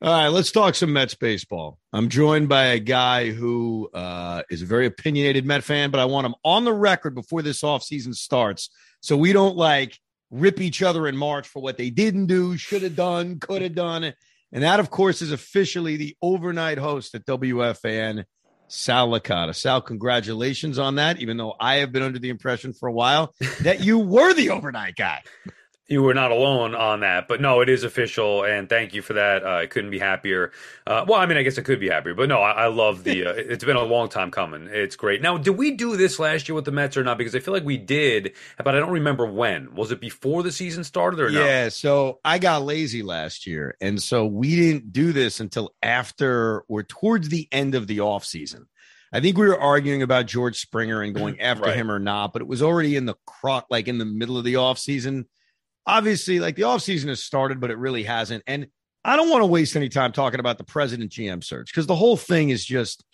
All right, let's talk some Mets baseball. I'm joined by a guy who uh, is a very opinionated Met fan, but I want him on the record before this offseason starts so we don't like rip each other in March for what they didn't do, should have done, could have done. And that, of course, is officially the overnight host at WFAN, Sal Licata. Sal, congratulations on that, even though I have been under the impression for a while that you were the overnight guy you were not alone on that, but no, it is official, and thank you for that. Uh, I couldn't be happier. Uh, well, I mean, I guess I could be happier, but no, I, I love the. Uh, it's been a long time coming. It's great. Now, did we do this last year with the Mets or not? Because I feel like we did, but I don't remember when. Was it before the season started or no? Yeah, so I got lazy last year, and so we didn't do this until after or towards the end of the off season. I think we were arguing about George Springer and going after right. him or not, but it was already in the crock, like in the middle of the off season obviously, like the offseason has started, but it really hasn't. And I don't want to waste any time talking about the president GM search because the whole thing is just,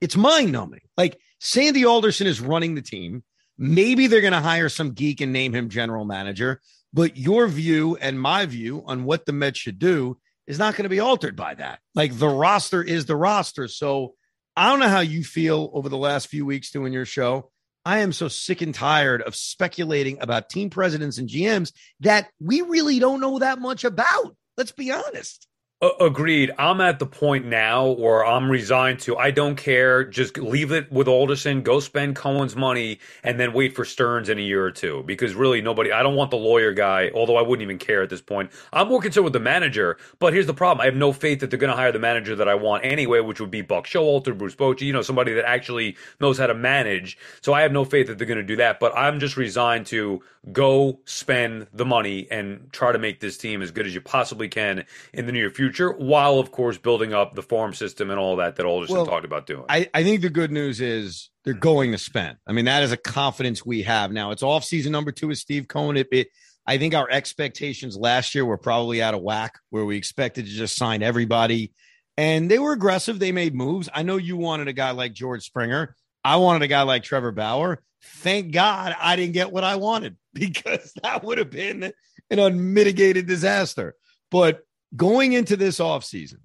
it's mind numbing. Like Sandy Alderson is running the team. Maybe they're going to hire some geek and name him general manager. But your view and my view on what the Mets should do is not going to be altered by that. Like the roster is the roster. So I don't know how you feel over the last few weeks doing your show. I am so sick and tired of speculating about team presidents and GMs that we really don't know that much about. Let's be honest. Agreed. I'm at the point now where I'm resigned to. I don't care. Just leave it with Alderson. Go spend Cohen's money, and then wait for Stearns in a year or two. Because really, nobody. I don't want the lawyer guy. Although I wouldn't even care at this point. I'm more concerned with the manager. But here's the problem: I have no faith that they're going to hire the manager that I want anyway, which would be Buck Showalter, Bruce Bochy. You know, somebody that actually knows how to manage. So I have no faith that they're going to do that. But I'm just resigned to go spend the money and try to make this team as good as you possibly can in the near future, while of course building up the farm system and all that that Alderson well, talked about doing. I, I think the good news is they're mm. going to spend. I mean, that is a confidence we have now. It's off season number two with Steve Cohen. It, it I think our expectations last year were probably out of whack, where we expected to just sign everybody. And they were aggressive. They made moves. I know you wanted a guy like George Springer. I wanted a guy like Trevor Bauer. Thank God I didn't get what I wanted because that would have been an unmitigated disaster. But going into this offseason,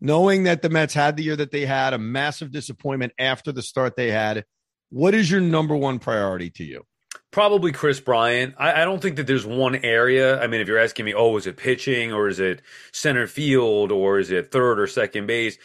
knowing that the Mets had the year that they had, a massive disappointment after the start they had, what is your number one priority to you? Probably Kris Bryant. I, I, don't think that there's one area. I mean, if you're asking me, oh, is it pitching or is it center field or is it third or second base?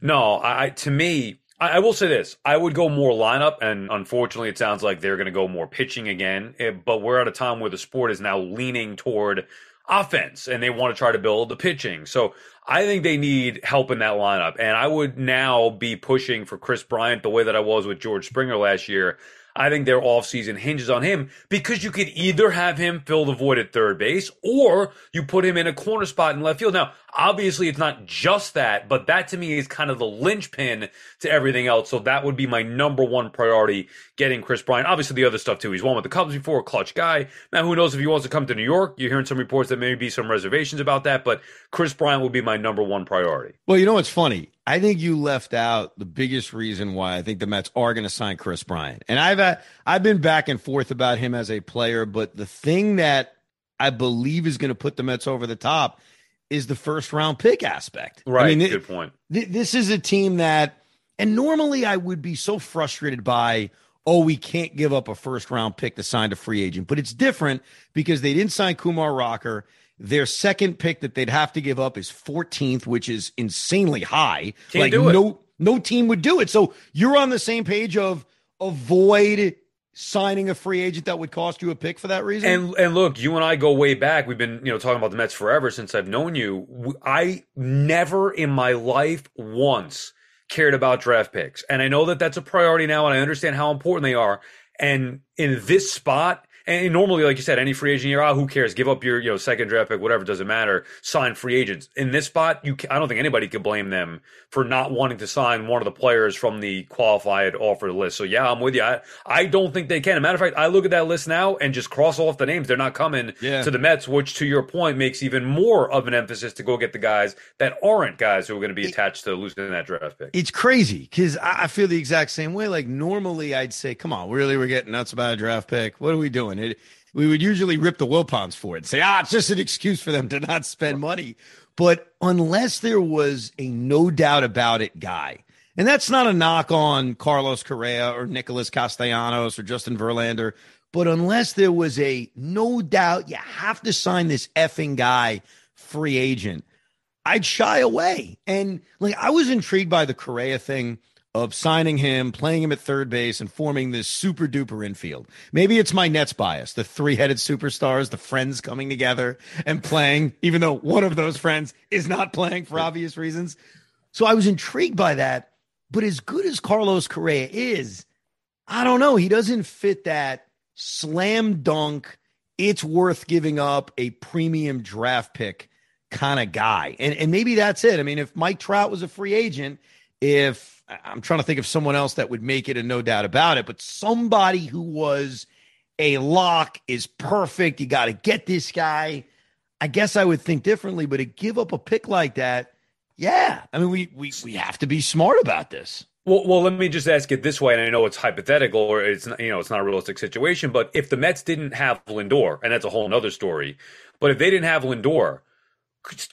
No, I to me, I, will say this: I would go more lineup, and unfortunately, it sounds like they're going to go more pitching again. Eh, but we're at a time where the sport is now leaning toward offense, and they want to try to build the pitching. So I think they need help in that lineup, and I would now be pushing for Kris Bryant the way that I was with George Springer last year. I think their offseason hinges on him because you could either have him fill the void at third base or you put him in a corner spot in left field. Now, obviously, it's not just that, but that to me is kind of the linchpin to everything else. So that would be my number one priority getting Kris Bryant. Obviously, the other stuff too. He's won with the Cubs before, clutch guy. Now, who knows if he wants to come to New York? You're hearing some reports that may be some reservations about that, but Kris Bryant would be my number one priority. Well, you know what's funny? I think you left out the biggest reason why I think the Mets are going to sign Kris Bryant. And I've uh, I've been back and forth about him as a player, but the thing that I believe is going to put the Mets over the top is the first round pick aspect. Right. I mean, good point. Th- this is a team that, and normally I would be so frustrated by, oh, we can't give up a first round pick to sign a free agent, but it's different because they didn't sign Kumar Rocker. Their second pick that they'd have to give up is 14th, which is insanely high. Can't like do it. no no team would do it. So you're on the same page of avoid signing a free agent that would cost you a pick for that reason. And and look, you and I go way back. We've been, you know, talking about the Mets forever since I've known you. I never in my life once cared about draft picks. And I know that that's a priority now and I understand how important they are. And in this spot, and normally, like you said, any free agent year, oh, who cares? Give up your you know second draft pick, whatever, doesn't matter. Sign free agents. In this spot, you I don't think anybody could blame them for not wanting to sign one of the players from the qualified offer list. So yeah, I'm with you. I, I don't think they can. As a matter of fact, I look at that list now and just cross off the names. They're not coming yeah. to the Mets, which to your point makes even more of an emphasis to go get the guys that aren't guys who are going to be attached to losing that draft pick. It's crazy because I feel the exact same way. Like normally, I'd say, "Come on, really, we're getting nuts about a draft pick. What are we doing?" It, we would usually rip the Wilpons for it and say, ah, it's just an excuse for them to not spend money. But unless there was a no doubt about it guy, and that's not a knock on Carlos Correa or Nicholas Castellanos or Justin Verlander, but unless there was a no doubt you have to sign this effing guy free agent, I'd shy away. And like I was intrigued by the Correa thing of signing him, playing him at third base, and forming this super duper infield. Maybe it's my Nets bias, the three headed superstars, the friends coming together and playing, even though one of those friends is not playing for obvious reasons. So I was intrigued by that. But as good as Carlos Correa is, I don't know. He doesn't fit that slam dunk. It's worth giving up a premium draft pick kind of guy. And, and maybe that's it. I mean, if Mike Trout was a free agent, if I'm trying to think of someone else that would make it, and no doubt about it, but somebody who was a lock is perfect. You got to get this guy. I guess I would think differently, but to give up a pick like that, yeah. I mean, we we we have to be smart about this. Well, well, let me just ask it this way, and I know it's hypothetical, or it's you know, it's not a realistic situation. But if the Mets didn't have Lindor, and that's a whole other story, but if they didn't have Lindor,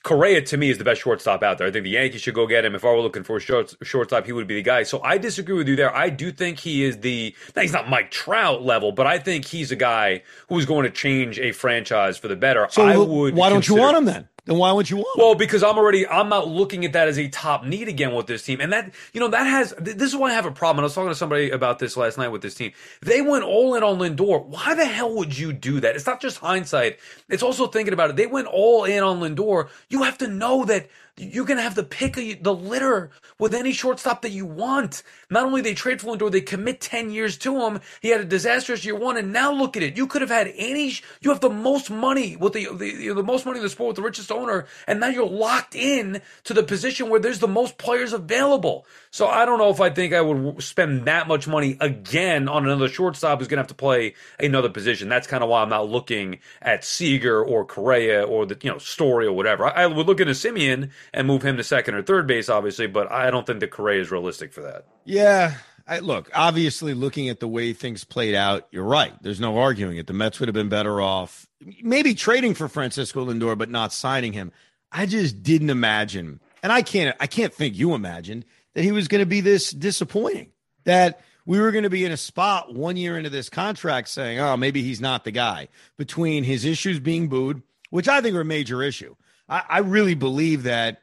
Correa to me is the best shortstop out there. I think the Yankees should go get him. If I were looking for a short, shortstop, he would be the guy. So I disagree with you there. I do think he is the. Now he's not Mike Trout level, but I think he's a guy who's going to change a franchise for the better. So I would. Why don't consider, you want him then? Then why would you want? Well, because I'm already I'm not looking at that as a top need again with this team, and that you know that has this is why I have a problem. I was talking to somebody about this last night with this team. They went all in on Lindor. Why the hell would you do that? It's not just hindsight; it's also thinking about it. They went all in on Lindor. You have to know that you're going to have to pick the litter with any shortstop that you want. Not only they trade for Lindor, they commit 10 years to him. He had a disastrous year one, and now look at it. You could have had any, you have the most money with the, the, the most money in the sport with the richest owner, and now you're locked in to the position where there's the most players available. So I don't know if I think I would spend that much money again on another shortstop who's going to have to play another position. That's kind of why I'm not looking at Seager or Correa or the, you know, Story or whatever. I, I would look a Semien and move him to second or third base, obviously, but I don't think that Correa is realistic for that. Yeah. I, look, obviously, looking at the way things played out, you're right. There's no arguing it. The Mets would have been better off maybe trading for Francisco Lindor, but not signing him. I just didn't imagine, and I can't, I can't think you imagined that he was going to be this disappointing. That we were going to be in a spot one year into this contract saying, oh, maybe he's not the guy. Between his issues being booed, which I think are a major issue, I, I really believe that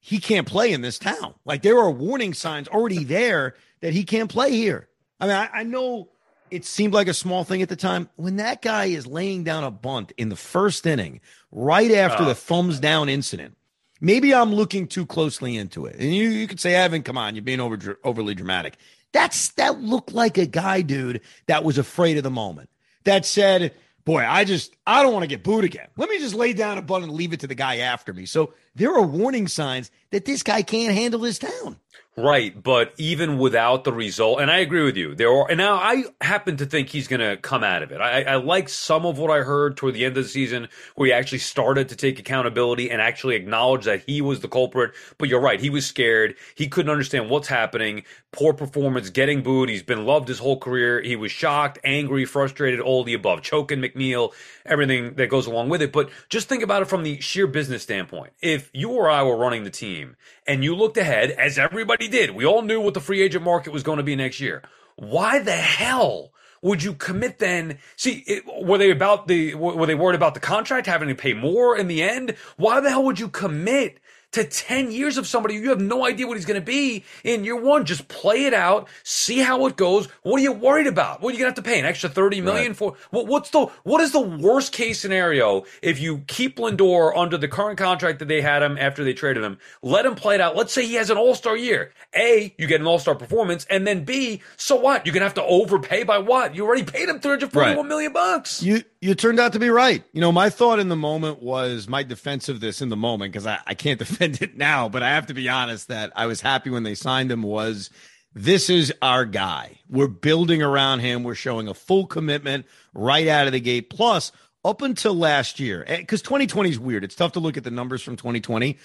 he can't play in this town. Like there are warning signs already there that he can't play here. I mean, I, I know it seemed like a small thing at the time. When that guy is laying down a bunt in the first inning, right after the ah. thumbs down incident, maybe I'm looking too closely into it. And you, you could say, Evan, come on, you're being over, overly dramatic. That's that looked like a guy, dude, that was afraid of the moment. That said, boy, I just I don't want to get booed again. Let me just lay down a bun and leave it to the guy after me. So there are warning signs that this guy can't handle his town. Right, but even without the result, and I agree with you. There are, and now I happen to think he's going to come out of it. I, I like some of what I heard toward the end of the season, where he actually started to take accountability and actually acknowledge that he was the culprit. But you're right, he was scared. He couldn't understand what's happening. Poor performance, getting booed. He's been loved his whole career. He was shocked, angry, frustrated, all the above, choking McNeil, everything that goes along with it. But just think about it from the sheer business standpoint. If you or I were running the team and you looked ahead, as everybody did, we all knew what the free agent market was going to be next year. Why the hell would you commit then? See, it, were they about the, were they worried about the contract having to pay more in the end? Why the hell would you commit to 10 years of somebody you have no idea what he's going to be in year one. Just play it out, see how it goes. What are you worried about? What are you going to have to pay? An extra 30 million right. for what, what's the, what is the worst case scenario if you keep Lindor under the current contract that they had him after they traded him? Let him play it out. Let's say he has an all-star year. A, you get an all-star performance. And then B, so what? You're going to have to overpay by what? You already paid him 341 right. million bucks. You, you turned out to be right. You know, my thought in the moment was my defense of this in the moment, because I, I can't defend defend it now, but I have to be honest that I was happy when they signed him was this is our guy. We're building around him. We're showing a full commitment right out of the gate. Plus, up until last year, because eh, 2020 is weird. It's tough to look at the numbers from 2020.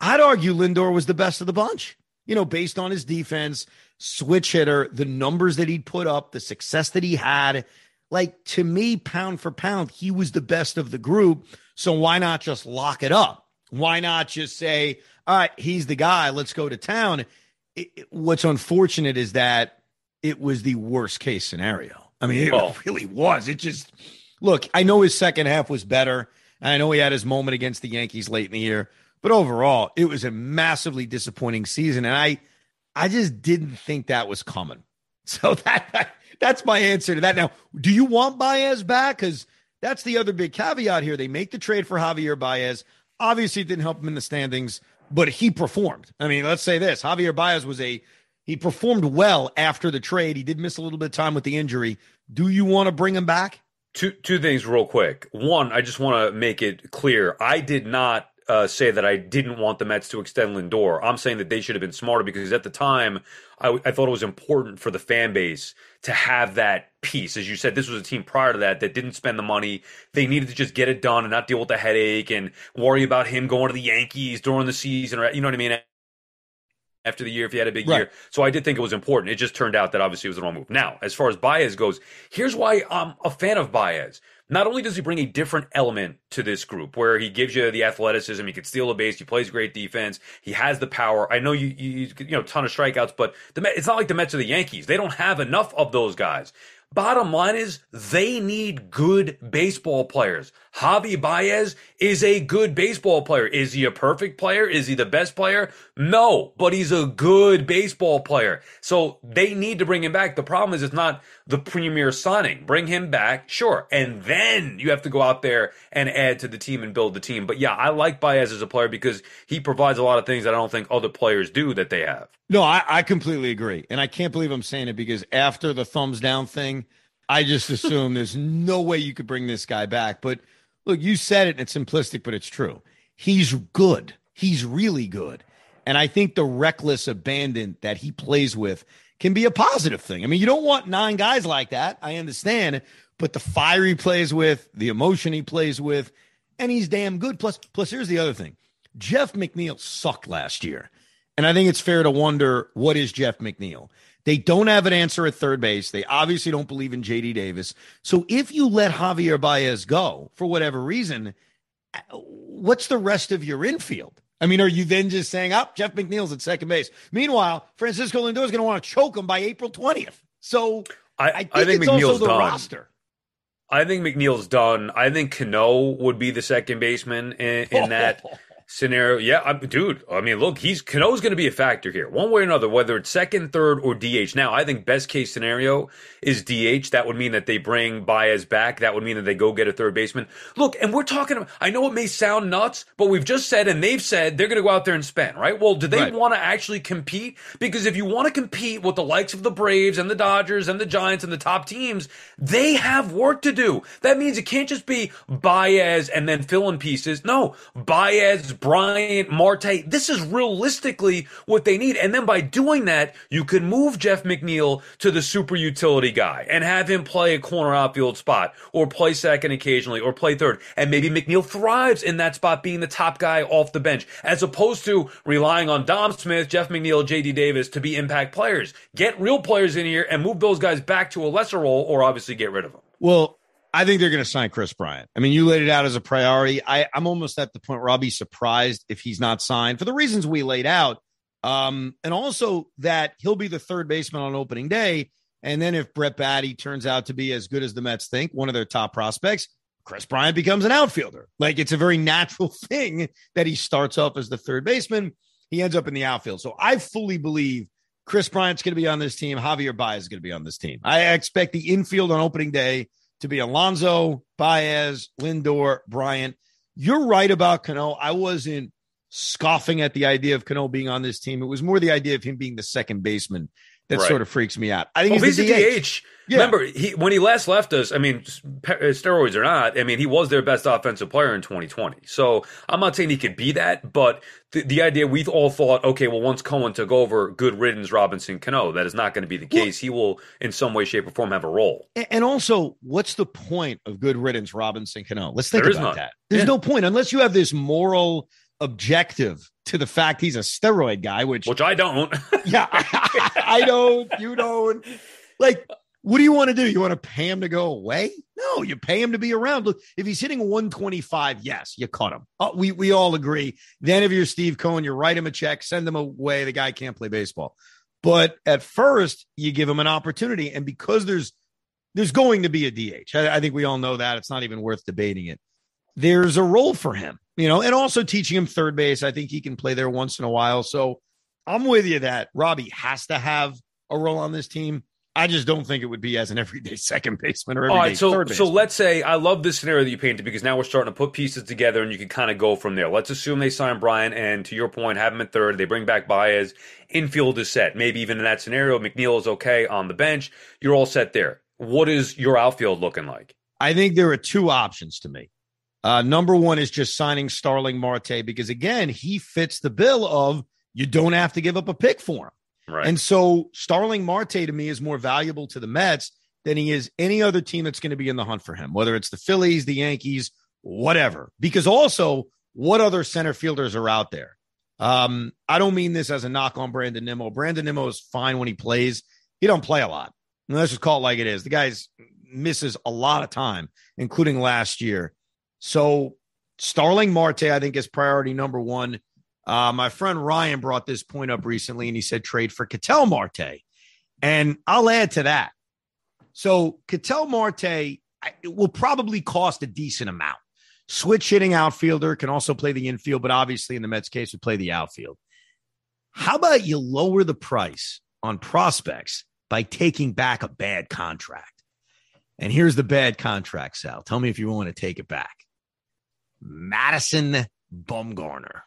I'd argue Lindor was the best of the bunch, you know, based on his defense, switch hitter, the numbers that he'd put up, the success that he had. Like to me, pound for pound, he was the best of the group. So why not just lock it up? Why not just say, all right, he's the guy. Let's go to town. It, it, what's unfortunate is that it was the worst case scenario. I mean, it well, really was. It just look. I know his second half was better. I know he had his moment against the Yankees late in the year, but overall, it was a massively disappointing season, and I, I just didn't think that was coming. So that, that that's my answer to that. Now, do you want Baez back? Because that's the other big caveat here. They make the trade for Javier Baez. Obviously, it didn't help him in the standings, but he performed. I mean, let's say this: Javier Baez was a he performed well after the trade. He did miss a little bit of time with the injury. Do you want to bring him back? Two two things real quick. One, I just want to make it clear. I did not uh, say that I didn't want the Mets to extend Lindor. I'm saying that they should have been smarter because at the time, I, I, thought it was important for the fan base to have that piece. As you said, this was a team prior to that that didn't spend the money. They needed to just get it done and not deal with the headache and worry about him going to the Yankees during the season. Or, you know what I mean? After the year, if he had a big right. year. So I did think it was important. It just turned out that obviously it was the wrong move. Now, as far as Baez goes, here's why I'm a fan of Baez not only does he bring a different element to this group where he gives you the athleticism, he can steal a base, he plays great defense, he has the power. I know you you, you know ton of strikeouts, but the it's not like the Mets or the Yankees. They don't have enough of those guys. Bottom line is they need good baseball players. Javi Baez is a good baseball player. Is he a perfect player? Is he the best player? No, but he's a good baseball player. So they need to bring him back. The problem is it's not the premier signing. Bring him back, sure. And then you have to go out there and add to the team and build the team. But yeah, I like Baez as a player because he provides a lot of things that I don't think other players do that they have. No, I, I completely agree. And I can't believe I'm saying it because after the thumbs down thing, I just assume there's no way you could bring this guy back. But look, you said it and it's simplistic, but it's true. He's good. He's really good. And I think the reckless abandon that he plays with can be a positive thing. I mean, you don't want nine guys like that. I understand. But the fire he plays with, the emotion he plays with, and he's damn good. Plus, plus, here's the other thing Jeff McNeil sucked last year. And I think it's fair to wonder what is Jeff McNeil? They don't have an answer at third base. They obviously don't believe in JD Davis. So if you let Javier Baez go for whatever reason, uh, what's the rest of your infield? I mean, are you then just saying, up oh, Jeff McNeil's at second base? Meanwhile, Francisco Lindor is going to want to choke him by April 20th. So I, I think, I think McNeil's done. roster. I think McNeil's done. I think Cano would be the second baseman in, in oh. that scenario. Yeah, I'm, dude. I mean, look, he's Cano's going to be a factor here, one way or another, whether it's second, third, or DH. Now, I think best case scenario is DH. That would mean that they bring Baez back. That would mean that they go get a third baseman. Look, and we're talking. I know it may sound nuts, but we've just said, and they've said they're going to go out there and spend, right? Well, do they right. want to actually compete? Because if you want to compete with the likes of the Braves and the Dodgers and the Giants and the top teams, they have work to do. That means it can't just be Baez and then fill in pieces. No, Baez Bryant, Marte. This is realistically what they need. And then by doing that, you can move Jeff McNeil to the super utility guy and have him play a corner outfield spot or play second occasionally or play third. And maybe McNeil thrives in that spot being the top guy off the bench as opposed to relying on Dom Smith, Jeff McNeil, JD Davis to be impact players. Get real players in here and move those guys back to a lesser role or obviously get rid of them. Well, I think they're going to sign Kris Bryant. I mean, you laid it out as a priority. I, I'm almost at the point where I'll be surprised if he's not signed for the reasons we laid out. Um, and also that he'll be the third baseman on opening day. And then if Brett Baty turns out to be as good as the Mets think, one of their top prospects, Kris Bryant becomes an outfielder. Like it's a very natural thing that he starts off as the third baseman. He ends up in the outfield. So I fully believe Kris Bryant's going to be on this team. Javier Baez is going to be on this team. I expect the infield on opening day to be Alonso, Baez, Lindor, Bryant. You're right about Cano. I wasn't scoffing at the idea of Cano being on this team. It was more the idea of him being the second baseman that right. sort of freaks me out. I think well, he's, he's a DH. DH. Yeah. Remember, he, when he last left us, I mean, uh, steroids or not, I mean, he was their best offensive player in 2020. So I'm not saying he could be that, but the, the idea we all thought, okay, well, once Cohen took over, good riddance, Robinson Cano. That is not going to be the case. Well, he will, in some way, shape, or form, have a role. And also, what's the point of good riddance, Robinson Cano? Let's think there about that. There's yeah. no point unless you have this moral objective to the fact he's a steroid guy, which which I don't. yeah, I, I don't. You don't. Like what do you want to do? You want to pay him to go away? No, you pay him to be around. Look, if he's hitting 125, yes, you cut him. Uh, we we all agree. Then if you're Steve Cohen, you write him a check, send him away. The guy can't play baseball. But at first, you give him an opportunity, and because there's there's going to be a DH. I, I think we all know that. It's not even worth debating it. There's a role for him, you know, and also teaching him third base. I think he can play there once in a while. So I'm with you that Robbie has to have a role on this team. I just don't think it would be as an everyday second baseman or everyday All right, so, third baseman. So let's say I love this scenario that you painted because now we're starting to put pieces together and you can kind of go from there. Let's assume they sign Bryant and to your point, have him at third. They bring back Baez. Infield is set. Maybe even in that scenario, McNeil is okay on the bench. You're all set there. What is your outfield looking like? I think there are two options to me. Uh, number one is just signing Starling Marte because again, he fits the bill of you don't have to give up a pick for him. Right. And so Starling Marte to me is more valuable to the Mets than he is any other team that's going to be in the hunt for him, whether it's the Phillies, the Yankees, whatever. Because also, what other center fielders are out there? Um, I don't mean this as a knock on Brandon Nimmo. Brandon Nimmo is fine when he plays. He don't play a lot. And let's just call it like it is. The guy's misses a lot of time, including last year. So Starling Marte, I think, is priority number one. Uh, my friend Ryan brought this point up recently, and he said trade for Ketel Marte, and I'll add to that. So Ketel Marte will probably cost a decent amount. Switch hitting outfielder can also play the infield, but obviously in the Mets case would play the outfield. How about you lower the price on prospects by taking back a bad contract? And here's the bad contract, Sal. Tell me if you want to take it back. Madison Bumgarner.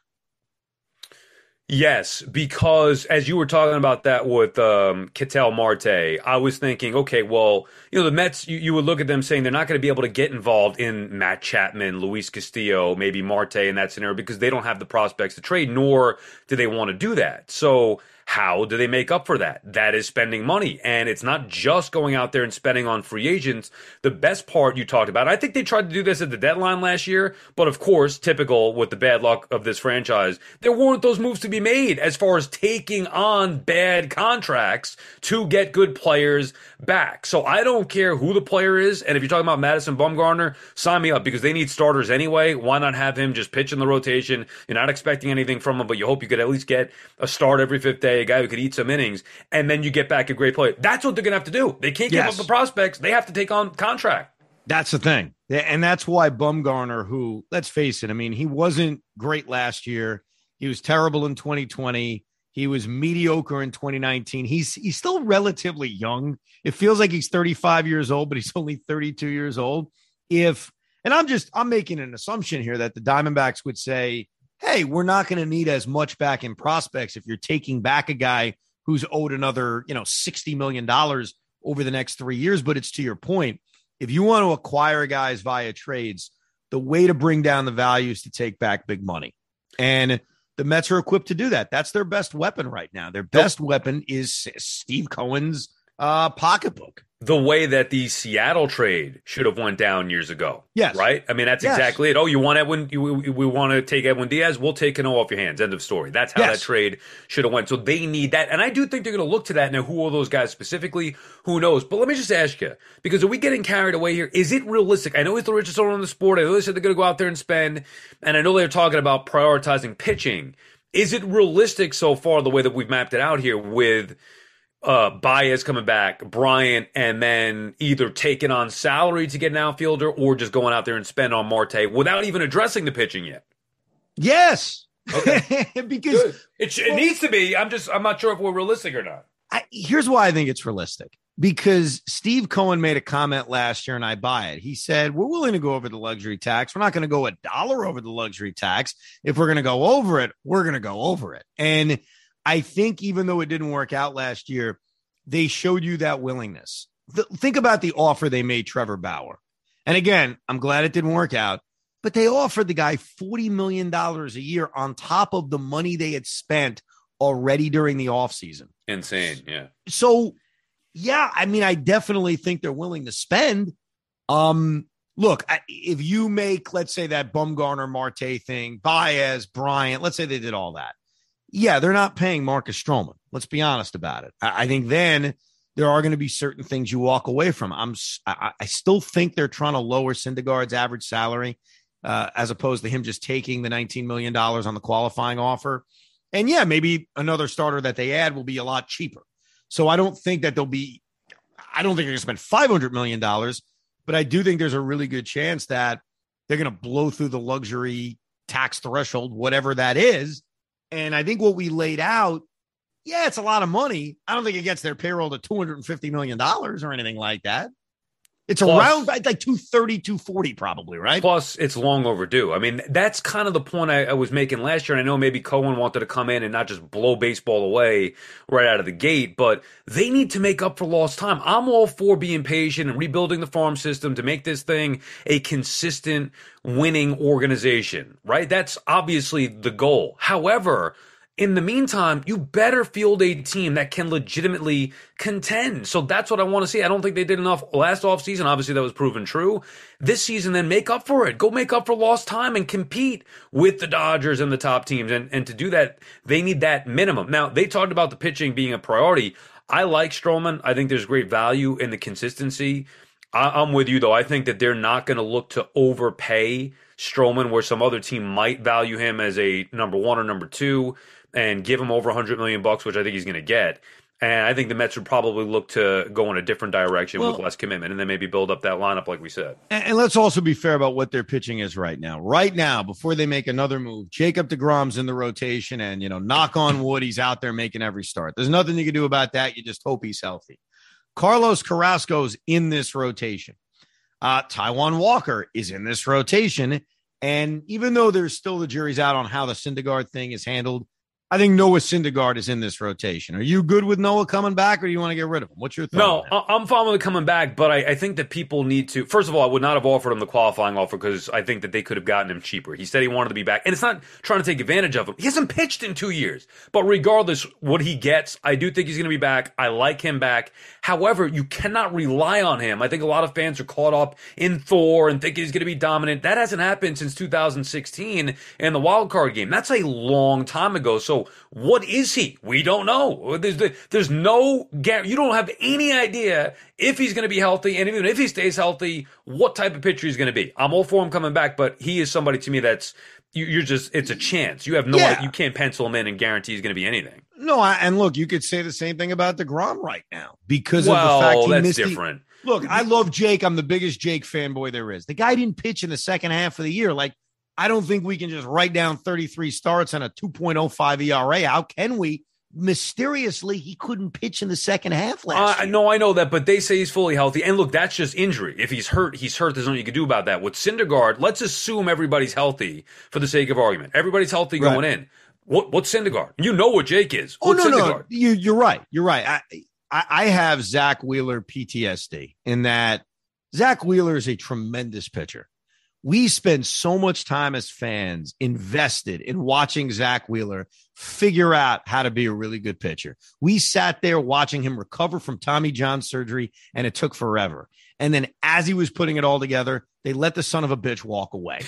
Yes, because as you were talking about that with um, Marte, I was thinking, okay, well, you know, the Mets, you, you would look at them saying they're not going to be able to get involved in Matt Chapman, Luis Castillo, maybe Marte in that scenario because they don't have the prospects to trade, nor do they want to do that. So how do they make up for that? That is spending money. And it's not just going out there and spending on free agents. The best part you talked about, I think they tried to do this at the deadline last year, but of course, typical with the bad luck of this franchise, there weren't those moves to be made as far as taking on bad contracts to get good players back. So I don't care who the player is. And if you're talking about Madison Bumgarner, sign me up because they need starters anyway. Why not have him just pitch in the rotation? You're not expecting anything from him, but you hope you could at least get a start every fifth day a guy who could eat some innings, and then you get back a great player. That's what they're going to have to do. They can't give up the prospects. They have to take on contract. That's the thing. And that's why Bumgarner, who, let's face it, I mean, he wasn't great last year. He was terrible in 2020. He was mediocre in 2019. He's he's still relatively young. It feels like he's 35 years old, but he's only 32 years old. If and I'm just I'm making an assumption here that the Diamondbacks would say, hey, we're not going to need as much back in prospects if you're taking back a guy who's owed another, you know, $60 million over the next three years. But it's to your point. If you want to acquire guys via trades, the way to bring down the value is to take back big money. And the Mets are equipped to do that. That's their best weapon right now. Their best weapon is Steve Cohen's uh, pocketbook the way that the Seattle trade should have went down years ago. Yes. Right? I mean, that's yes. exactly it. Oh, you want Edwin, you, we, want to take Edwin Diaz, we'll take Cano off your hands. End of story. That's how yes. that trade should have went. So they need that. And I do think they're going to look to that. Now, who are those guys specifically? Who knows? But let me just ask you, because are we getting carried away here? Is it realistic? I know he's the richest owner in the sport. I know they said they're going to go out there and spend, and I know they're talking about prioritizing pitching. Is it realistic so far the way that we've mapped it out here with – uh, Baez coming back, Bryant, and then either taking on salary to get an outfielder or just going out there and spend on Marte without even addressing the pitching yet. Yes. Okay. because it, it, needs to be. I'm just, I'm not sure if we're realistic or not. I, here's why I think it's realistic because Steve Cohen made a comment last year and I buy it. He said, We're willing to go over the luxury tax. We're not going to go a dollar over the luxury tax. If we're going to go over it, we're going to go over it. And I think even though it didn't work out last year, they showed you that willingness. Th- think about the offer they made Trevor Bauer. And again, I'm glad it didn't work out, but they offered the guy $40 million a year on top of the money they had spent already during the offseason. Insane. Yeah. So, yeah, I mean, I definitely think they're willing to spend. Um, look, if you make, let's say, that Bumgarner Marte thing, Baez, Bryant, let's say they did all that yeah, they're not paying Marcus Stroman. Let's be honest about it. I, I think then there are going to be certain things you walk away from. I'm I, I still think they're trying to lower Syndergaard's average salary uh, as opposed to him just taking the 19 million dollars on the qualifying offer. And yeah, maybe another starter that they add will be a lot cheaper. So I don't think that they'll be. I don't think they're going to spend 500 million dollars, but I do think there's a really good chance that they're going to blow through the luxury tax threshold, whatever that is. And I think what we laid out yeah, it's a lot of money. I don't think it gets their payroll to $250 million or anything like that. It's plus, around like 230, 240 probably, right? Plus, it's long overdue. I mean, that's kind of the point I, I, was making last year. And I know maybe Cohen wanted to come in and not just blow baseball away right out of the gate, but they need to make up for lost time. I'm all for being patient and rebuilding the farm system to make this thing a consistent winning organization, right? That's obviously the goal. However, in the meantime, you better field a team that can legitimately contend. So that's what I want to see. I don't think they did enough last offseason. Obviously, that was proven true. This season, then make up for it. Go make up for lost time and compete with the Dodgers and the top teams. And, and to do that, they need that minimum. Now, they talked about the pitching being a priority. I like Stroman. I think there's great value in the consistency. I, I'm with you, though. I think that they're not going to look to overpay Stroman where some other team might value him as a number one or number two and give him over 100 million bucks, which I think he's going to get. And I think the Mets would probably look to go in a different direction well, with less commitment and then maybe build up that lineup, like we said. And, and, let's also be fair about what their pitching is right now. Right now, before they make another move, Jacob DeGrom's in the rotation, and, you know, knock on wood, he's out there making every start. There's nothing you can do about that. You just hope he's healthy. Carlos Carrasco's in this rotation. Uh, Taijuan Walker is in this rotation. And even though there's still the jury's out on how the Syndergaard thing is handled, I think Noah Syndergaard is in this rotation. Are you good with Noah coming back, or do you want to get rid of him? What's your thought? No, I'm fine with coming back, but I, I, think that people need to. First of all, I would not have offered him the qualifying offer because I think that they could have gotten him cheaper. He said he wanted to be back, and it's not trying to take advantage of him. He hasn't pitched in two years, but regardless what he gets, I do think he's going to be back. I like him back. However, you cannot rely on him. I think a lot of fans are caught up in Thor and think he's going to be dominant. That hasn't happened since 2016 in the wild card game. That's a long time ago. So what is he? We don't know. There's, there's no you don't have any idea if he's going to be healthy, and even if he stays healthy, what type of pitcher he's going to be. I'm all for him coming back, but he is somebody to me that's you, are just it's a chance. You have no yeah. you can't pencil him in and guarantee he's going to be anything. No, I, and look, you could say the same thing about Degrom right now because well, of the fact he that's missed different. The, look, I love Jake. I'm the biggest Jake fanboy there is. The guy didn't pitch in the second half of the year. Like I don't think we can just write down 33 starts and a 2.05 ERA. How can we? mysteriously he couldn't pitch in the second half last. Uh, no, I know that, but they say he's fully healthy. And look, that's just injury. If he's hurt, he's hurt. There's nothing you can do about that. With Syndergaard, let's assume everybody's healthy for the sake of argument. Everybody's healthy right. going in. What what's Syndergaard? You know what Jake is. Oh, what's oh no, Syndergaard? no, you, you're right. You're right. I, I I have Zack Wheeler PTSD in that Zack Wheeler is a tremendous pitcher we spend so much time as fans invested in watching Zack Wheeler figure out how to be a really good pitcher. We sat there watching him recover from Tommy John surgery, and it took forever. And then as he was putting it all together, they let the son of a bitch walk away.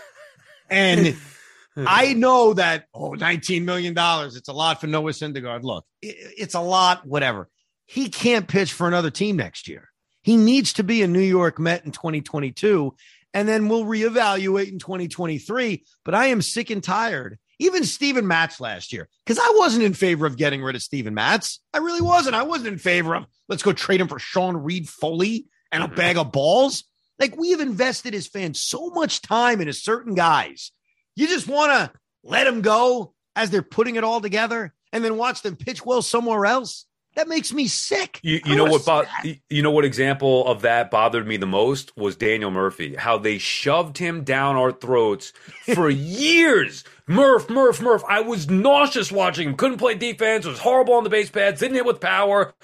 and I know that, oh, $19 million, it's a lot for Noah Syndergaard. Look, it's a lot, whatever. He can't pitch for another team next year. He needs to be a New York Met in 2022 and then we'll reevaluate in 2023. But I am sick and tired. Even Steven Matz last year, because I wasn't in favor of getting rid of Steven Matz. I really wasn't. I wasn't in favor of let's go trade him for Sean Reid-Foley and a mm-hmm. bag of balls. Like we have invested as fans so much time into certain guys. You just want to let them go as they're putting it all together and then watch them pitch well somewhere else. That makes me sick. You, you know what? Bo- you know what example of that bothered me the most was Daniel Murphy. How they shoved him down our throats for years. Murph, Murph, Murph. I was nauseous watching him. Couldn't play defense. Was horrible on the base pads. Didn't hit with power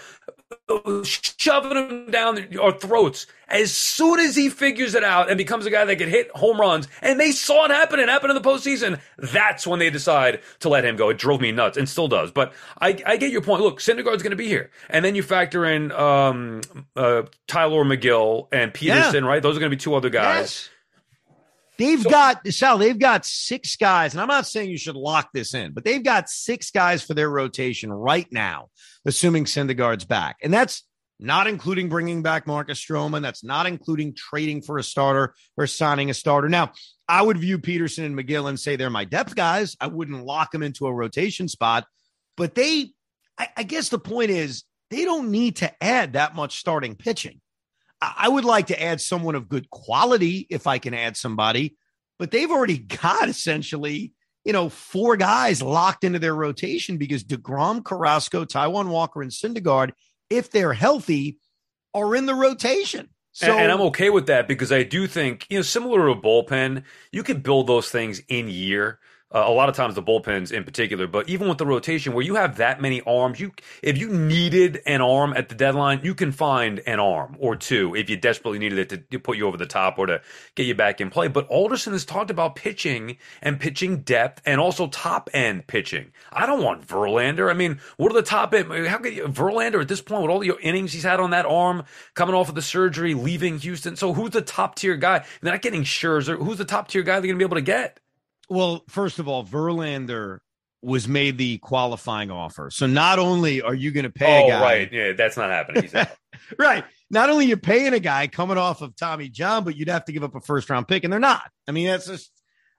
shoving him down our throats. As soon as he figures it out and becomes a guy that can hit home runs, and they saw it happen, it happened in the postseason, that's when they decide to let him go. It drove me nuts and still does. But I, I get your point. Look, Syndergaard's going to be here. And then you factor in um, uh, Tylor Megill and Peterson, yeah. right? Those are going to be two other guys. Yes. They've so, got Sal, they've got six guys, and I'm not saying you should lock this in, but they've got six guys for their rotation right now, assuming Syndergaard's back. And that's not including bringing back Marcus Stroman. That's not including trading for a starter or signing a starter. Now, I would view Peterson and Megill and say they're my depth guys. I wouldn't lock them into a rotation spot, but they, I, I guess the point is they don't need to add that much starting pitching. I, would like to add someone of good quality if I can add somebody, but they've already got essentially, you know, four guys locked into their rotation because DeGrom, Carrasco, Taijuan Walker, and Syndergaard – if they're healthy, are in the rotation. So, and, and, I'm okay with that because I do think, you know, similar to a bullpen, you can build those things in year. Uh, a lot of times the bullpens in particular, but even with the rotation where you have that many arms, you if you needed an arm at the deadline, you can find an arm or two if you desperately needed it to, to put you over the top or to get you back in play. But Alderson has talked about pitching and pitching depth and also top end pitching. I don't want Verlander. I mean, what are the top end? How could you, Verlander at this point with all the innings he's had on that arm, coming off of the surgery, leaving Houston? So who's the top tier guy? They're not getting Scherzer. Who's the top tier guy they're going to be able to get? Well, first of all, Verlander was made the qualifying offer. So not only are you going to pay oh, a guy, right, yeah, that's not happening. right. Not only you're paying a guy coming off of Tommy John, but you'd have to give up a first round pick, and they're not. I mean, that's just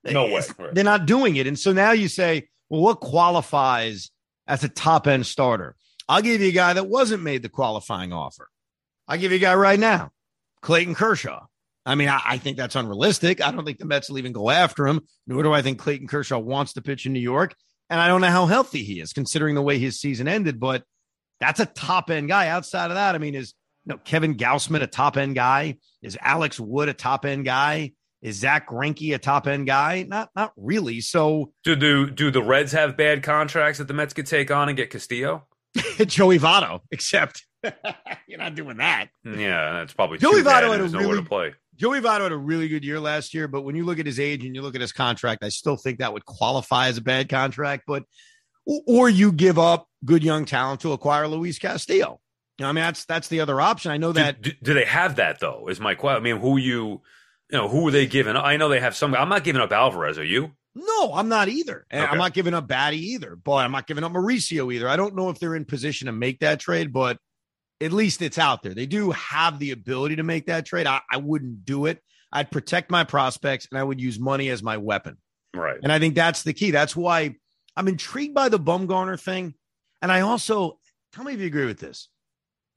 no way. Right. They're not doing it, and so now you say, well, what qualifies as a top end starter? I'll give you a guy that wasn't made the qualifying offer. I'll give you a guy right now, Clayton Kershaw. I mean, I, I, think that's unrealistic. I don't think the Mets will even go after him, nor do I think Clayton Kershaw wants to pitch in New York. And I don't know how healthy he is, considering the way his season ended. But that's a top end guy. Outside of that, I mean, is you know Kevin Gausman a top end guy? Is Alex Wood a top end guy? Is Zack Greinke a top end guy? Not not really. So do do do the Reds have bad contracts that the Mets could take on and get Castillo? Joey Votto, except you're not doing that. Yeah, that's probably Joey Votto had a really, to play. Joey Votto had a really good year last year, but when you look at his age and you look at his contract, I still think that would qualify as a bad contract. But or you give up good young talent to acquire Luis Castillo. You know, I mean, that's that's the other option. I know that. Do, do they have that though? Is my question. I mean, who you, you know, who are they giving? I know they have some. I'm not giving up Alvarez. Are you? No, I'm not either. And okay. I'm not giving up Baty either. But I'm not giving up Mauricio either. I don't know if they're in position to make that trade, but at least it's out there. They do have the ability to make that trade. I, I wouldn't do it. I'd protect my prospects and I would use money as my weapon. Right. And I think that's the key. That's why I'm intrigued by the Bumgarner thing. And I also tell me if you agree with this.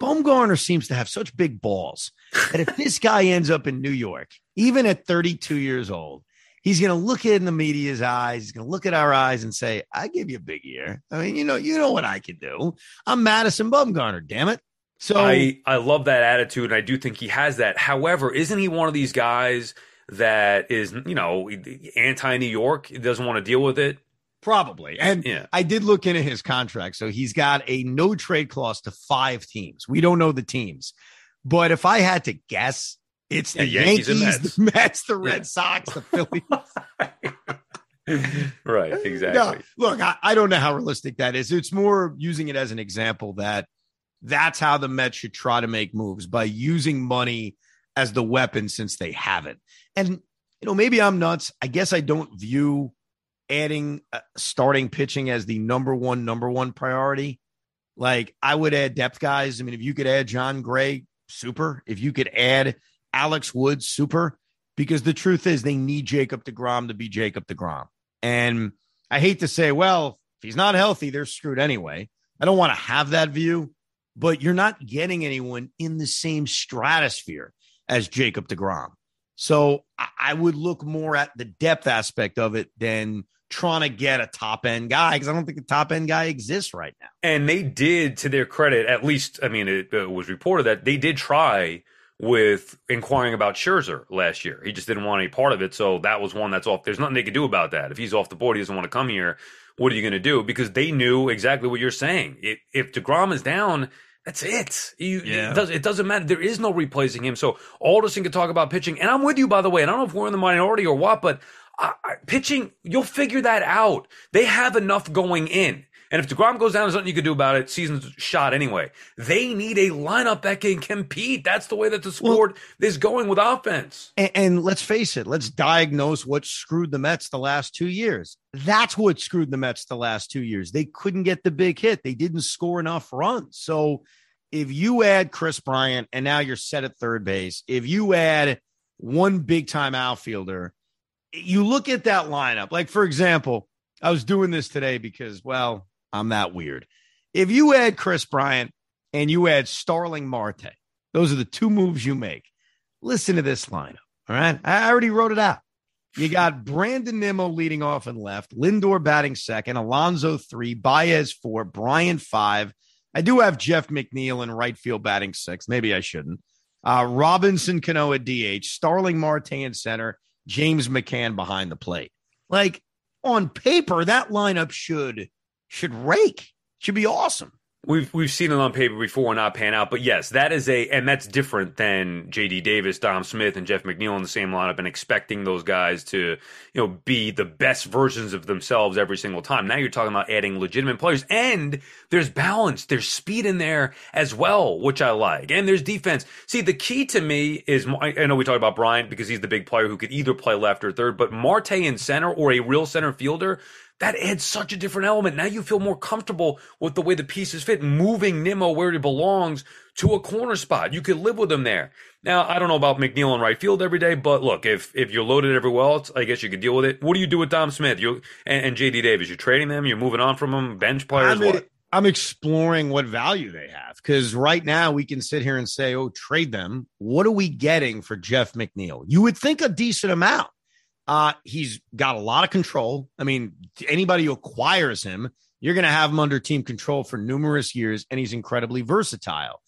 Bumgarner seems to have such big balls that if this guy ends up in New York, even at 32 years old, he's going to look in the media's eyes. He's going to look at our eyes and say, "I give you a big year. I mean, you know, you know what I can do. I'm Madison Bumgarner. Damn it." So I, I love that attitude, and I do think he has that. However, isn't he one of these guys that is, you know, anti New York? He doesn't want to deal with it. Probably. And yeah. I did look into his contract. So he's got a no trade clause to five teams. We don't know the teams. But if I had to guess, it's the yeah, Yankees, Yankees the Mets, the Red yeah. Sox, the Phillies. right, exactly. No, look, I, I don't know how realistic that is. It's more using it as an example that – that's how the Mets should try to make moves by using money as the weapon since they have it. And, you know, maybe I'm nuts. I guess I don't view adding uh, starting pitching as the number one, number one priority. Like I would add depth guys. I mean, if you could add Jon Gray, super. If you could add Alex Woods, super. Because the truth is, they need Jacob DeGrom to be Jacob DeGrom. And I hate to say, well, if he's not healthy, they're screwed anyway. I don't want to have that view but you're not getting anyone in the same stratosphere as Jacob DeGrom. So I would look more at the depth aspect of it than trying to get a top end guy because I don't think a top end guy exists right now. And they did, to their credit, at least, I mean, it, it was reported that they did try with inquiring about Scherzer last year. He just didn't want any part of it. So that was one that's off. There's nothing they could do about that. If he's off the board, he doesn't want to come here what are you going to do? Because they knew exactly what you're saying. If, if DeGrom is down, that's it. You, yeah. it, does, doesn't matter. There is no replacing him. So Alderson can talk about pitching. And I'm with you, by the way. And I don't know if we're in the minority or what, but uh, pitching, you'll figure that out. They have enough going in. And if DeGrom goes down, there's nothing you can do about it. Season's shot anyway. They need a lineup that can compete. That's the way that the sport well, is going with offense. And, and let's face it, let's diagnose what screwed the Mets the last two years. That's what screwed the Mets the last two years. They couldn't get the big hit. They didn't score enough runs. So if you add Kris Bryant and now you're set at third base, if you add one big time outfielder, you look at that lineup. Like, for example, I was doing this today because, well, I'm that weird. If you add Kris Bryant and you add Starling Marte, those are the two moves you make. Listen to this lineup. All right. I already wrote it out. You got Brandon Nimmo leading off and left, Lindor batting second, Alonso three, Baez four, Bryant five. I do have Jeff McNeil in right field batting six. Maybe I shouldn't. Uh, Robinson Cano at DH, Starling Marte in center, James McCann behind the plate. Like on paper, that lineup should should rake. Should be awesome. We've we've seen it on paper before and not pan out, but yes, that is a and that's different than J.D. Davis, Dom Smith, and Jeff McNeil in the same lineup, and expecting those guys to you know be the best versions of themselves every single time. Now you're talking about adding legitimate players, and there's balance, there's speed in there as well, which I like, and there's defense. See, the key to me is I know we talked about Bryant because he's the big player who could either play left or third, but Marte in center or a real center fielder that adds such a different element. Now you feel more comfortable with the way the pieces fit, moving Nimmo where he belongs to a corner spot. You could live with him there. Now, I don't know about McNeil in right field every day, but look, if if you're loaded everywhere else, I guess you could deal with it. What do you do with Dom Smith you and, and JD Davis? You're trading them, you're moving on from them, bench players. I mean, I'm exploring what value they have because right now we can sit here and say, oh, trade them. What are we getting for Jeff McNeil? You would think a decent amount. Uh, he's got a lot of control. I mean, anybody who acquires him, you're going to have him under team control for numerous years, and he's incredibly versatile.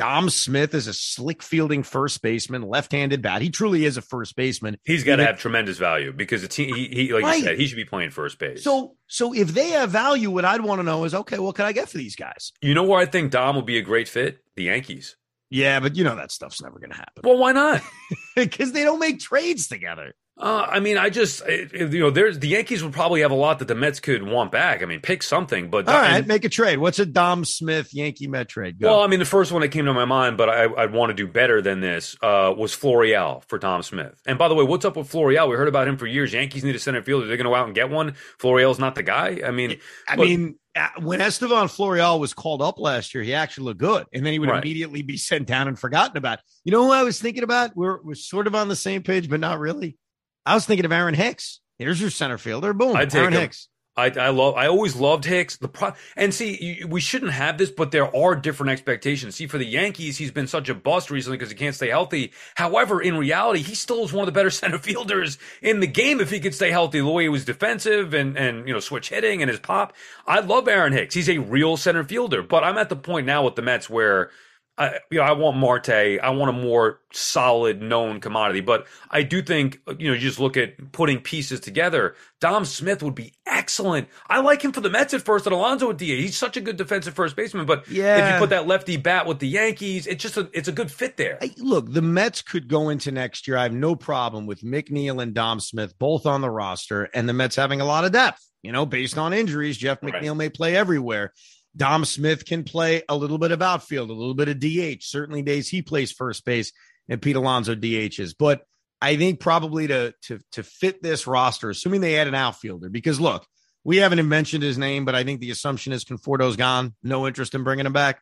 Dom Smith is a slick fielding first baseman, left-handed bat. He truly is a first baseman. He's got to have tremendous value because the team, he, he like right. you said, he should be playing first base. So, so if they have value, what I'd want to know is, okay, what can I get for these guys? You know where I think Dom will be a great fit? The Yankees. Yeah, but you know that stuff's never going to happen. Well, why not? Because they don't make trades together. Uh, I mean, I just you know, there's the Yankees would probably have a lot that the Mets could want back. I mean, pick something, but all right, and, make a trade. What's a Dom Smith Yankee Met trade? Go. Well, I mean, the first one that came to my mind, but I, would want to do better than this uh, was Florial for Dom Smith. And by the way, what's up with Florial? We heard about him for years. Yankees need a center fielder. They're going to go out and get one. Florial's not the guy. I mean, I but, mean. Uh, when Estevan Florial was called up last year, he actually looked good, and then he would right. immediately be sent down and forgotten about. You know who I was thinking about? We're we're sort of on the same page, but not really. I was thinking of Aaron Hicks. Here's your center fielder. Boom. I'd Aaron him. Hicks. I, I love. I always loved Hicks. The pro, and see, we shouldn't have this, but there are different expectations. See, for the Yankees, he's been such a bust recently because he can't stay healthy. However, in reality, he still is one of the better center fielders in the game if he could stay healthy. The way he was defensive and and you know switch hitting and his pop. I love Aaron Hicks. He's a real center fielder. But I'm at the point now with the Mets where I, you know, I want Marte. I want a more solid, known commodity. But I do think, you know, you just look at putting pieces together. Dom Smith would be excellent. I like him for the Mets at first, and Alonso at DH. He's such a good defensive first baseman. But yeah. if you put that lefty bat with the Yankees, it's just a, it's a good fit there. look, the Mets could go into next year. I have no problem with McNeil and Dom Smith both on the roster, and the Mets having a lot of depth. You know, based on injuries, Jeff McNeil right. may play everywhere. Dom Smith can play a little bit of outfield, a little bit of DH. Certainly days he plays first base and Pete Alonso DHs. But I think probably to to to fit this roster, assuming they add an outfielder, because look, we haven't mentioned his name, but I think the assumption is Conforto's gone. No interest in bringing him back.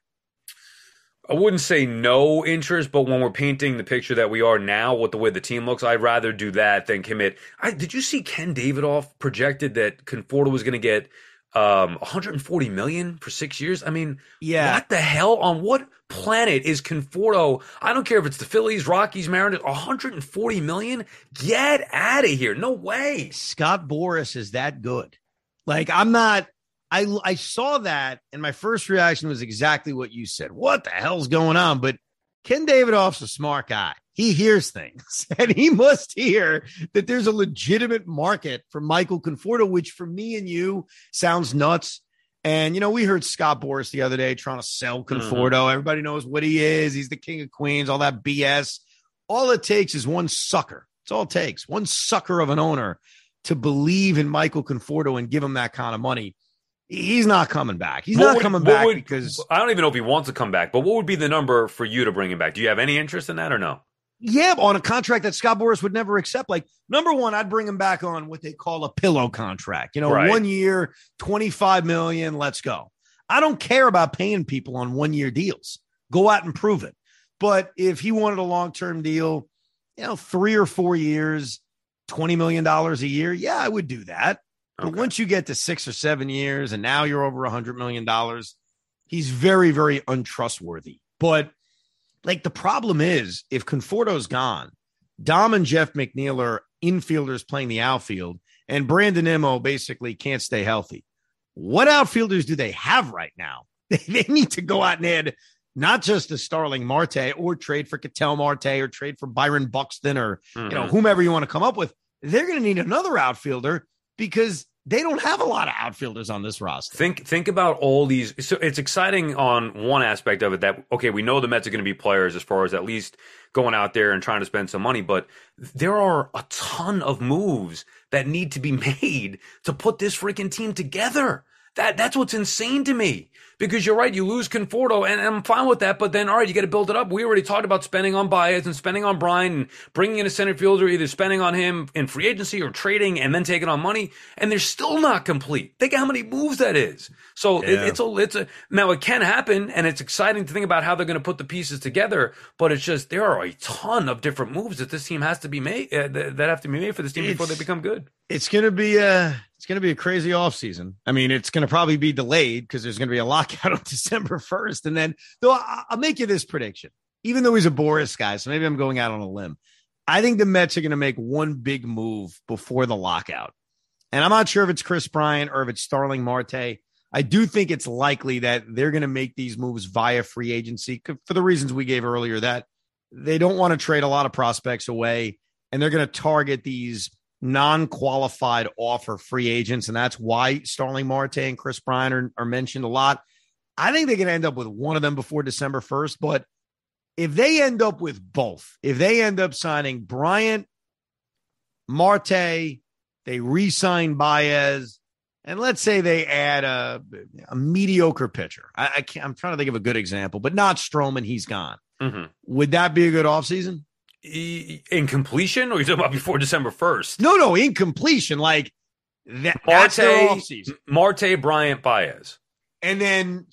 I wouldn't say no interest, but when we're painting the picture that we are now with the way the team looks, I'd rather do that than commit. I, did you see Ken Davidoff projected that Conforto was going to get um 140 million for six years? I mean yeah. what the hell? On what planet is conforto i don't care if it's the phillies rockies mariners 140 million? Get out of here. No way. Scott boras is that good. Like i'm not i i saw that and my first reaction was exactly what you said. What the hell's going on? But ken davidoff's a smart guy he hears things and he must hear that there's a legitimate market for Michael Conforto, which for me and you sounds nuts. And, you know, we heard Scott Boras the other day trying to sell mm-hmm. Conforto. Mm-hmm. Everybody knows what he is. He's the king of Queens, all that BS. All it takes is one sucker. It's all it takes. One sucker of an owner to believe in Michael Conforto and give him that kind of money. He's not coming back. He's what not would, coming back would, because I don't even know if he wants to come back. But what would be the number for you to bring him back? Do you have any interest in that or no? Yeah, on a contract that Scott Boras would never accept. Like number one, I'd bring him back on what they call a pillow contract. You know, right. one year, twenty five million. Let's go. I don't care about paying people on one year deals. Go out and prove it. But if he wanted a long term deal, you know, three or four years, twenty million dollars a year, yeah, I would do that. Okay. But once you get to six or seven years, and now you're over a hundred million dollars, he's very, very untrustworthy. But like the problem is, if Conforto's gone, Dom and Jeff McNeil are infielders playing the outfield, and Brandon Nimmo basically can't stay healthy. What outfielders do they have right now? They need to go out and add not just a Starling Marte or trade for Ketel Marte or trade for Byron Buxton or mm-hmm. you know mm-hmm. whomever you want to come up with. They're going to need another outfielder because they don't have a lot of outfielders on this roster. Think think about all these. So it's exciting on one aspect of it that okay, we know the Mets are going to be players as far as at least going out there and trying to spend some money, but there are a ton of moves that need to be made to put this freaking team together. That that's what's insane to me. Because you're right, you lose Conforto, and I'm fine with that. But then, all right, you got to build it up. We already talked about spending on Baez and spending on Bryant and bringing in a center fielder, either spending on him in free agency or trading, and then taking on money. And they're still not complete. Think how many moves that is. So yeah. it, it's a it's a now it can happen, and it's exciting to think about how they're going to put the pieces together. But it's just there are a ton of different moves that this team has to be made uh, that have to be made for this team it's, before they become good. It's going to be a it's going to be a crazy offseason. I mean, it's going to probably be delayed because there's going to be a lockout on December 1st. And then, though, I'll make you this prediction, even though he's a Boras guy. So maybe I'm going out on a limb. I think the Mets are going to make one big move before the lockout. And I'm not sure if it's Kris Bryant or if it's Starling Marte. I do think it's likely that they're going to make these moves via free agency for the reasons we gave earlier that they don't want to trade a lot of prospects away and they're going to target these non-qualified offer free agents, and that's why Starling Marte and Kris Bryant are, are mentioned a lot. I think they can end up with one of them before December 1st, but if they end up with both, if they end up signing Bryant, Marte, they re-sign Baez, and let's say they add a, a mediocre pitcher. I, I, can't. I'm trying to think of a good example, but not Stroman. He's gone. Mm-hmm. Would that be a good offseason? In completion, or you talking about before December first? No, no, in completion, like that, Marte, Marte, Bryant, Baez, and then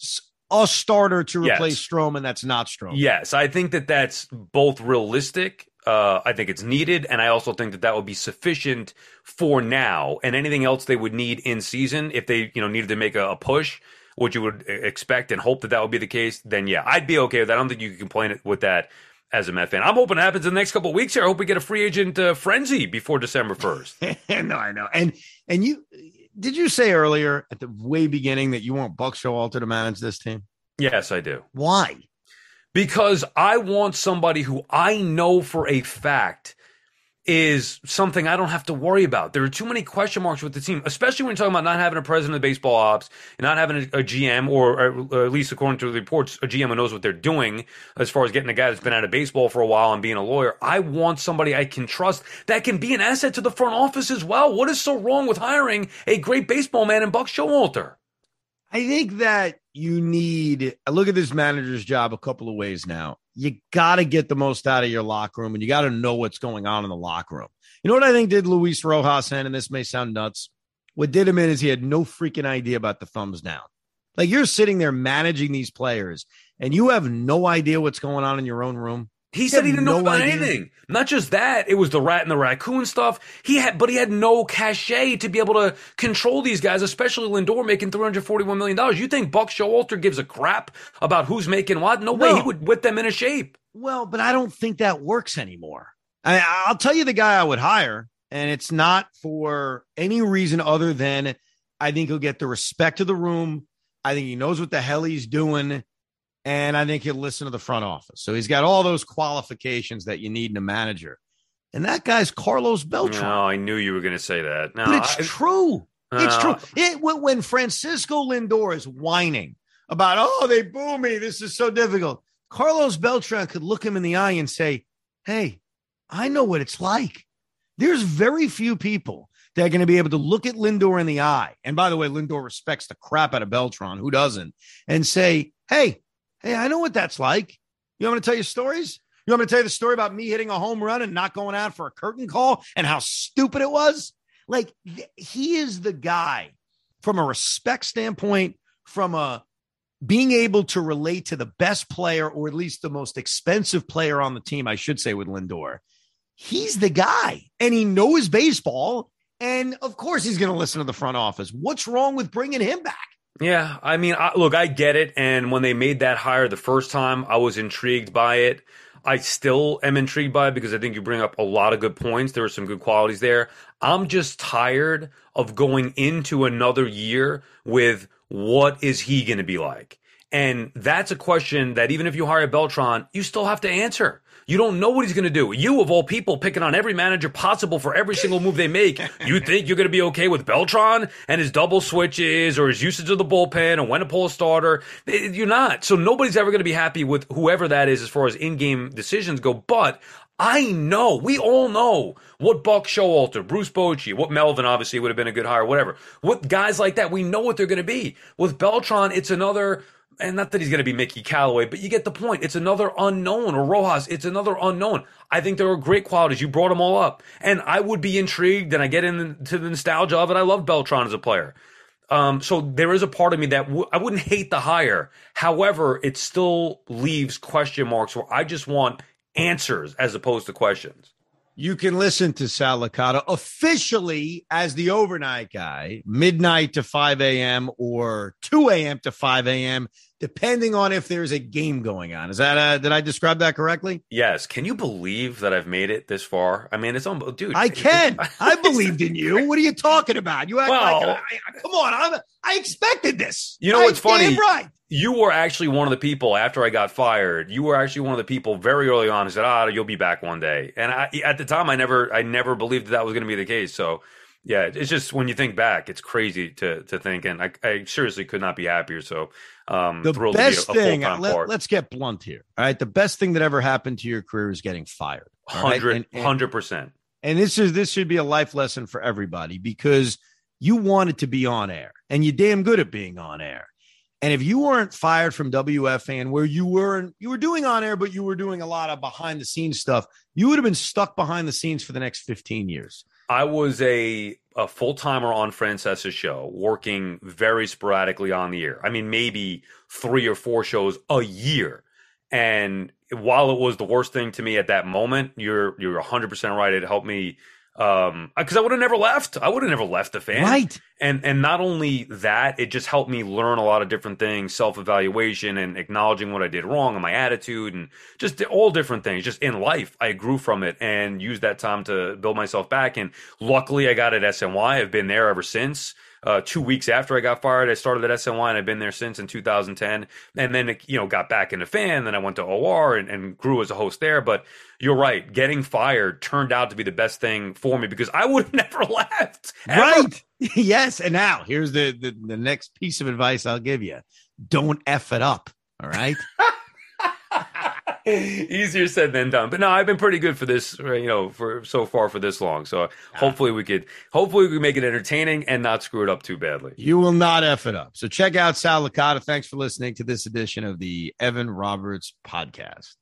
a starter to replace yes. Stroman. That's not Stroman. Yes, I think that that's both realistic. Uh, I think it's needed, and I also think that that would be sufficient for now. And anything else they would need in season, if they you know needed to make a, a push, what you would expect and hope that that would be the case, then yeah, I'd be okay with that. I don't think you can complain with that as a Met fan. I'm hoping it happens in the next couple of weeks here. I hope we get a free agent uh, frenzy before December 1st. no, I know. And and you did you say earlier at the way beginning that you want Buck Showalter to manage this team? Yes, I do. Why? Because I want somebody who I know for a fact is something I don't have to worry about. There are too many question marks with the team, especially when you're talking about not having a president of baseball ops and not having a, a GM, or, or, at least according to the reports, a GM who knows what they're doing as far as getting a guy that's been out of baseball for a while and being a lawyer. I want somebody I can trust that can be an asset to the front office as well. What is so wrong with hiring a great baseball man in Buck Showalter? I think that you need. I look at this manager's job a couple of ways now you got to get the most out of your locker room and you got to know what's going on in the locker room. You know what I think did Luis Rojas in, and this may sound nuts. What did him in is he had no freaking idea about the thumbs down. Like you're sitting there managing these players and you have no idea what's going on in your own room. He said he didn't no know about idea. anything. Not just that, it was the rat and the raccoon stuff. He had, but he had no cachet to be able to control these guys, especially Lindor making three hundred forty-one million dollars. You think Buck Showalter gives a crap about who's making what? No, no way. He would whip them into shape. Well, but I don't think that works anymore. I, I'll tell you the guy I would hire, and it's not for any reason other than I think he'll get the respect of the room. I think he knows what the hell he's doing and I think he'll listen to the front office. So he's got all those qualifications that you need in a manager. And that guy's Carlos Beltran. No, I knew you were going to say that. No, but it's I, true. Uh, it's true. It, when Francisco Lindor is whining about, oh, they boo me. This is so difficult. Carlos Beltran could look him in the eye and say, hey, I know what it's like. There's very few people that are going to be able to look at Lindor in the eye. And by the way, Lindor respects the crap out of Beltran. Who doesn't? And say, hey, hey, I know what that's like. You want me to tell you stories? You want me to tell you the story about me hitting a home run and not going out for a curtain call and how stupid it was? Like, he is the guy from a respect standpoint, from a being able to relate to the best player or at least the most expensive player on the team, I should say, with Lindor. He's the guy and he knows baseball. And of course, he's going to listen to the front office. What's wrong with bringing him back? Yeah, I mean, I, look, I get it. And when they made that hire the first time, I was intrigued by it. I still am intrigued by it because I think you bring up a lot of good points. There are some good qualities there. I'm just tired of going into another year with what is he going to be like? And that's a question that even if you hire Beltran, you still have to answer. You don't know what he's going to do. You, of all people, picking on every manager possible for every single move they make. You think you're going to be okay with Beltran and his double switches or his usage of the bullpen and when to pull a starter? You're not. So nobody's ever going to be happy with whoever that is as far as in-game decisions go. But I know, we all know what Buck Showalter, Bruce Bochy, what Melvin obviously would have been a good hire, whatever. What guys like that, we know what they're going to be. With Beltran, it's another and not that he's going to be Mickey Callaway, but you get the point. It's another unknown, or Rojas. It's another unknown. I think there are great qualities. You brought them all up, and I would be intrigued, and I get into the nostalgia of it. I love Beltran as a player. Um, so there is a part of me that I wouldn't hate the hire. However, it still leaves question marks where I just want answers as opposed to questions. You can listen to Sal Licata officially as the overnight guy, midnight to 5 a.m. or 2 a.m. to 5 a.m depending on if there's a game going on. Is that uh, did I describe that correctly? Yes. Can you believe that I've made it this far? I mean, it's on, dude. I can. I believed in you. What are you talking about? You act well, like I, come on. I'm, I expected this. You know what's funny? Right. You were actually one of the people after I got fired. You were actually one of the people very early on who said, "Ah, you'll be back one day." And I, at the time, I never, I never believed that, that was going to be the case. So yeah, it's just when you think back, it's crazy to to think, and I, I seriously could not be happier. So, um, the best a, a thing. Let, us get blunt here. All right, the best thing that ever happened to your career is getting fired. Hundred hundred percent. And this is this should be a life lesson for everybody because you wanted to be on air, and you're damn good at being on air. And if you weren't fired from WFAN, where you weren't, you were doing on air, but you were doing a lot of behind the scenes stuff, you would have been stuck behind the scenes for the next 15 years. I was a a full timer on Francesa's show, working very sporadically on the air. I mean, maybe three or four shows a year. And while it was the worst thing to me at that moment, you're you're 100 percent right. It helped me um because i would have never left. I would have never left the fan. Right. And and not only that it just helped me learn a lot of different things self-evaluation and acknowledging what i did wrong and my attitude and just all different things just in life. I grew from it and used that time to build myself back. And luckily i got at sny i've been there ever since uh, two weeks after I got fired. I started at SNY and I've been there since in 2010. And then, you know, got back into fan. Then I went to OR and, and grew as a host there. But you're right. Getting fired turned out to be the best thing for me because I would have never left. Ever. Right. yes. And now here's the, the, the next piece of advice I'll give you. Don't F it up. All right. Easier said than done. But no, I've been pretty good for this, uh, you know, for so far for this long. So ah. hopefully we could, hopefully we can make it entertaining and not screw it up too badly. You will not F it up. So check out Sal Licata. Thanks for listening to this edition of the Evan Roberts podcast.